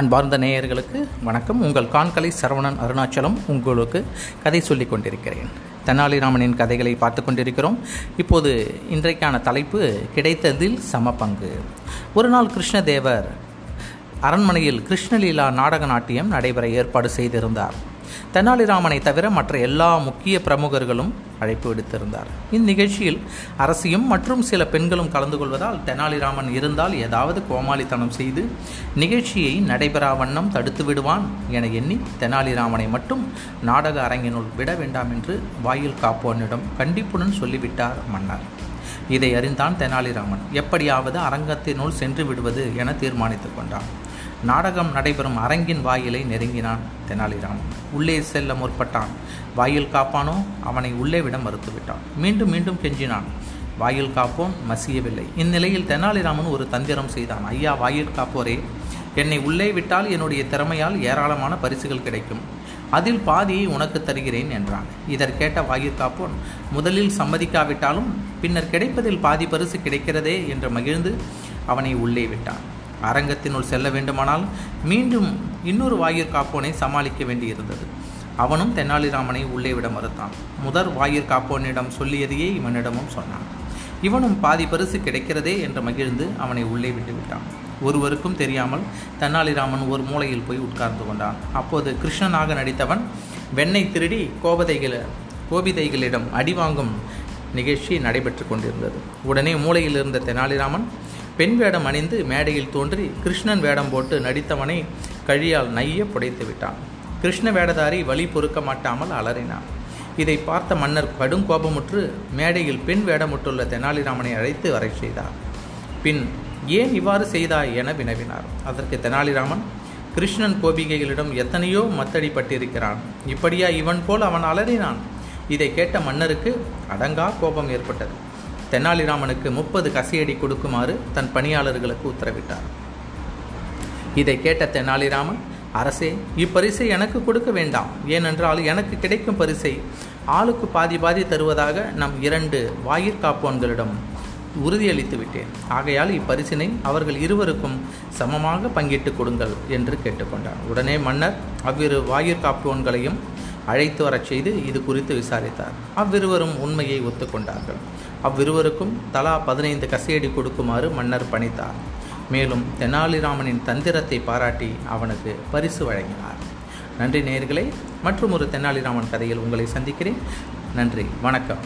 அன்பார்ந்த நேயர்களுக்கு வணக்கம். உங்கள் கான்கலை சரவணன் அருணாச்சலம் உங்களுக்கு கதை சொல்லிக் கொண்டிருக்கிறேன். தெனாலிராமனின் கதைகளை பார்த்து கொண்டிருக்கிறோம். இப்போது இன்றைக்கான தலைப்பு கிடைத்ததில் சம பங்கு ஒரு நாள் கிருஷ்ணதேவர் அரண்மனையில் கிருஷ்ணலீலா நாடக நாட்டியம் நடைபெற ஏற்பாடு செய்திருந்தார். தெனாலிராமனை தவிர மற்ற எல்லா முக்கிய பிரமுகர்களும் அழைப்பு விடுத்திருந்தார். இந்நிகழ்ச்சியில் அரசியும் மற்றும் சில பெண்களும் கலந்து கொள்வதால் தெனாலிராமன் இருந்தால் ஏதாவது கோமாளித்தனம் செய்து நிகழ்ச்சியை நடைபெறா வண்ணம் தடுத்து விடுவான் என எண்ணி தெனாலிராமனை மட்டும் நாடக அரங்கினுள் விட வேண்டாம் என்று வாயில் காப்போனிடம் கண்டிப்புடன் சொல்லிவிட்டார் மன்னர். இதை அறிந்தான் தெனாலிராமன். எப்படியாவது அரங்கத்தினுள் சென்று விடுவது என தீர்மானித்துக் கொண்டான். நாடகம் நடைபெறும் அரங்கின் வாயிலை நெருங்கினான் தெனாலிராமன் உள்ளே செல்ல முற்பட்டான். வாயில் காப்பானோ? அவனை உள்ளே விட மறுத்துவிட்டான். மீண்டும் மீண்டும் கெஞ்சினான். வாயில் காப்போன் மசியவில்லை. இந்நிலையில் தெனாலிராமன் ஒரு தந்திரம் செய்தான். ஐயா வாயில் காப்போரே. என்னை உள்ளே விட்டால் என்னுடைய திறமையால் ஏராளமான பரிசுகள் கிடைக்கும். அதில் பாதியை உனக்கு தருகிறேன் என்றான். இதற்கேட்ட வாயில் வாயிற்காப்போன் முதலில் சம்மதிக்காவிட்டாலும் பின்னர் கிடைப்பதில் பாதி பரிசு கிடைக்கிறதே என்று மகிழ்ந்து அவனை உள்ளே விட்டான். அரங்கத்தினுள் செல்ல வேண்டுமானால் மீண்டும் இன்னொரு வாயிற் காப்போனை சமாளிக்க வேண்டியிருந்தது. அவனும் தெனாலிராமனை உள்ளே விட மறுத்தான். முதற் வாயிற் காப்போனிடம் சொல்லியதையே இவனிடமும் சொன்னான். இவனும் பாதி பரிசு கிடைக்கிறதே என்று மகிழ்ந்து அவனை உள்ளே விட்டு விட்டான். ஒருவருக்கும் தெரியாமல் தெனாலிராமன் ஒரு மூலையில் போய் உட்கார்ந்து கொண்டான். அப்போது கிருஷ்ணனாக நடித்தவன் வெண்ணை திருடி கோபதைகள கோபிதைகளிடம் அடிவாங்கும் நிகழ்ச்சி நடைபெற்று கொண்டிருந்தது. உடனே மூலையில் இருந்த தெனாலிராமன் பெண் வேடம் அணிந்து மேடையில் தோன்றி கிருஷ்ணன் வேடம் போட்டு நடித்தவனை கழியால் நைய புடைத்து விட்டான். கிருஷ்ண வேடதாரி வழி பொறுக்க மாட்டாமல் அலறினான். இதை பார்த்த மன்னர் கடும் கோபமுற்று மேடையில் பெண் வேடமுட்டுள்ள தெனாலிராமனை அழைத்து வரை செய்தார். பின் ஏன் இவ்வாறு செய்தாய்? என வினவினார். அதற்கு தெனாலிராமன் கிருஷ்ணன் கோபிகைகளிடம் எத்தனையோ மத்தடிப்பட்டிருக்கிறான். இப்படியா இவன் போல் அவன் அலறினான்? இதை கேட்ட மன்னருக்கு அடங்கா கோபம் ஏற்பட்டது. தெனாலிராமனுக்கு முப்பது கசியடி கொடுக்குமாறு தன் பணியாளர்களுக்கு உத்தரவிட்டார். இதை கேட்ட தெனாலிராமன் அரசே இப்பரிசை எனக்கு கொடுக்க வேண்டாம். ஏனென்றால் எனக்கு கிடைக்கும் பரிசை ஆளுக்கு பாதி பாதி தருவதாக நம் இரண்டு வாயிற்காப்போன்களிடம் உறுதியளித்து விட்டேன். ஆகையால் இப்பரிசினை அவர்கள் இருவருக்கும் சமமாக பங்கிட்டு கொடுங்கள் என்று கேட்டுக்கொண்டார். உடனே மன்னர் அவ்விரு வாயிற்காப்போன்களையும் அழைத்து வரச் செய்து இது குறித்து விசாரித்தார். அவ்விருவரும் உண்மையை ஒத்துக்கொண்டார்கள். அவ்விருவருக்கும் தலா பதினைந்து கசையடி கொடுக்குமாறு மன்னர் பணித்தார். மேலும் தெனாலிராமனின் தந்திரத்தை பாராட்டி அவனுக்கு பரிசு வழங்கினார். நன்றி நேயர்களே மற்றும் ஒரு தெனாலிராமன் கதையில் உங்களை சந்திக்கிறேன். நன்றி வணக்கம்.